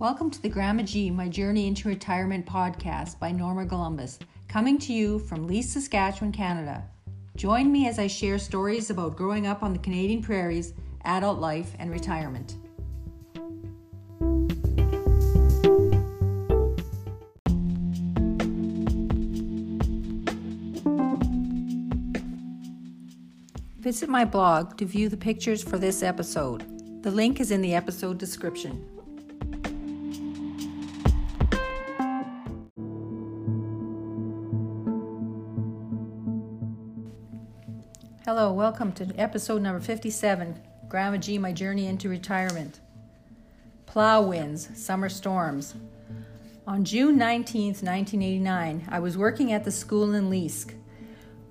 Welcome to the Grandma G My Journey into Retirement podcast by Norma Columbus, coming to you from Leask, Saskatchewan, Canada. Join me as I share stories about growing up on the Canadian prairies, adult life, and retirement. Visit my blog to view the pictures for this episode. The link is in the episode description. Hello, welcome to episode number 57 Grandma G My Journey into Retirement. Plow winds, summer storms. On June 19, 1989, I was working at the school in Leask,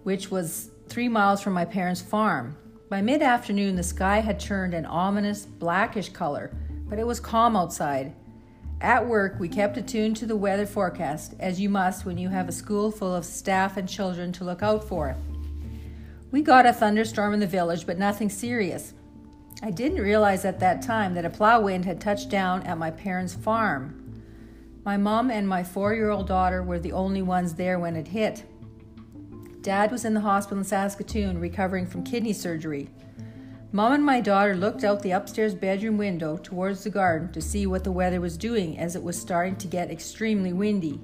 which was three miles from my parents' farm. By mid afternoon, the sky had turned an ominous blackish color, but it was calm outside. At work, we kept attuned to the weather forecast, as you must when you have a school full of staff and children to look out for. We got a thunderstorm in the village, but nothing serious. I didn't realize at that time that a plow wind had touched down at my parents' farm. My mom and my four year old daughter were the only ones there when it hit. Dad was in the hospital in Saskatoon recovering from kidney surgery. Mom and my daughter looked out the upstairs bedroom window towards the garden to see what the weather was doing as it was starting to get extremely windy.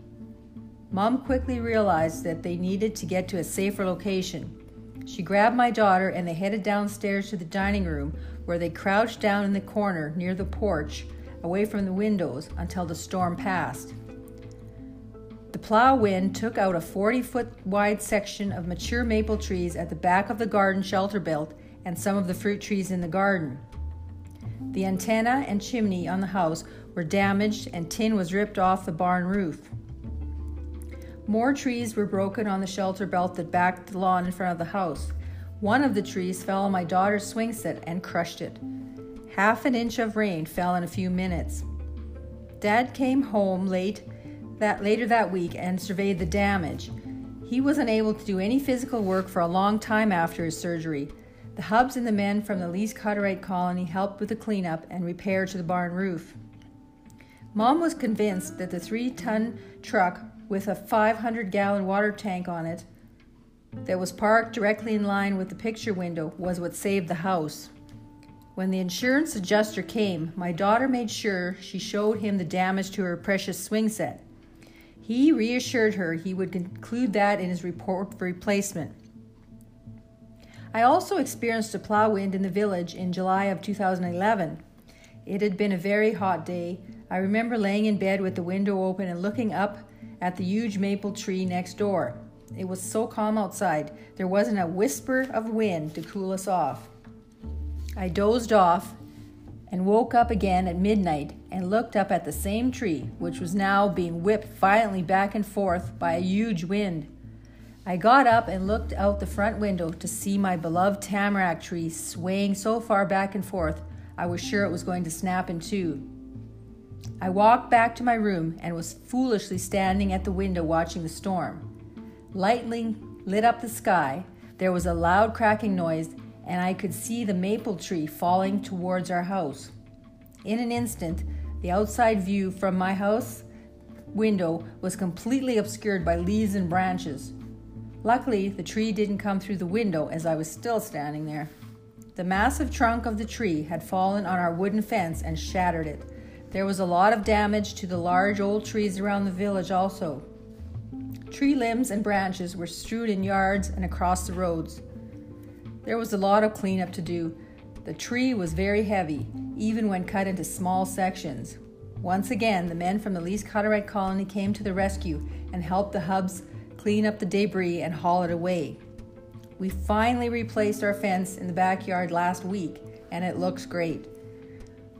Mom quickly realized that they needed to get to a safer location. She grabbed my daughter and they headed downstairs to the dining room where they crouched down in the corner near the porch, away from the windows, until the storm passed. The plow wind took out a 40 foot wide section of mature maple trees at the back of the garden shelter belt and some of the fruit trees in the garden. The antenna and chimney on the house were damaged and tin was ripped off the barn roof. More trees were broken on the shelter belt that backed the lawn in front of the house. One of the trees fell on my daughter's swing set and crushed it. Half an inch of rain fell in a few minutes. Dad came home late that later that week and surveyed the damage. He was unable to do any physical work for a long time after his surgery. The hubs and the men from the Leask Hutterite colony helped with the cleanup and repair to the barn roof. Mom was convinced that the three ton truck with a 500 gallon water tank on it that was parked directly in line with the picture window was what saved the house. When the insurance adjuster came, my daughter made sure she showed him the damage to her precious swing set. He reassured her he would include that in his report for replacement. I also experienced a plow wind in the village in July of 2011. It had been a very hot day. I remember laying in bed with the window open and looking up at the huge maple tree next door. It was so calm outside, there wasn't a whisper of wind to cool us off. I dozed off and woke up again at midnight and looked up at the same tree, which was now being whipped violently back and forth by a huge wind. I got up and looked out the front window to see my beloved tamarack tree swaying so far back and forth I was sure it was going to snap in two. I walked back to my room and was foolishly standing at the window watching the storm. Lightning lit up the sky, there was a loud cracking noise, and I could see the maple tree falling towards our house. In an instant, the outside view from my house window was completely obscured by leaves and branches. Luckily, the tree didn't come through the window as I was still standing there. The massive trunk of the tree had fallen on our wooden fence and shattered it. There was a lot of damage to the large old trees around the village, also. Tree limbs and branches were strewed in yards and across the roads. There was a lot of cleanup to do. The tree was very heavy, even when cut into small sections. Once again, the men from the Leask Hutterite colony came to the rescue and helped the hubs clean up the debris and haul it away. We finally replaced our fence in the backyard last week, and it looks great.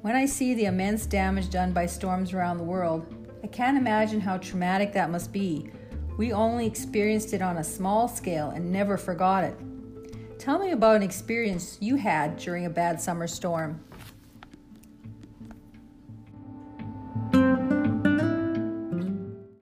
When I see the immense damage done by storms around the world, I can't imagine how traumatic that must be. We only experienced it on a small scale and never forgot it. Tell me about an experience you had during a bad summer storm.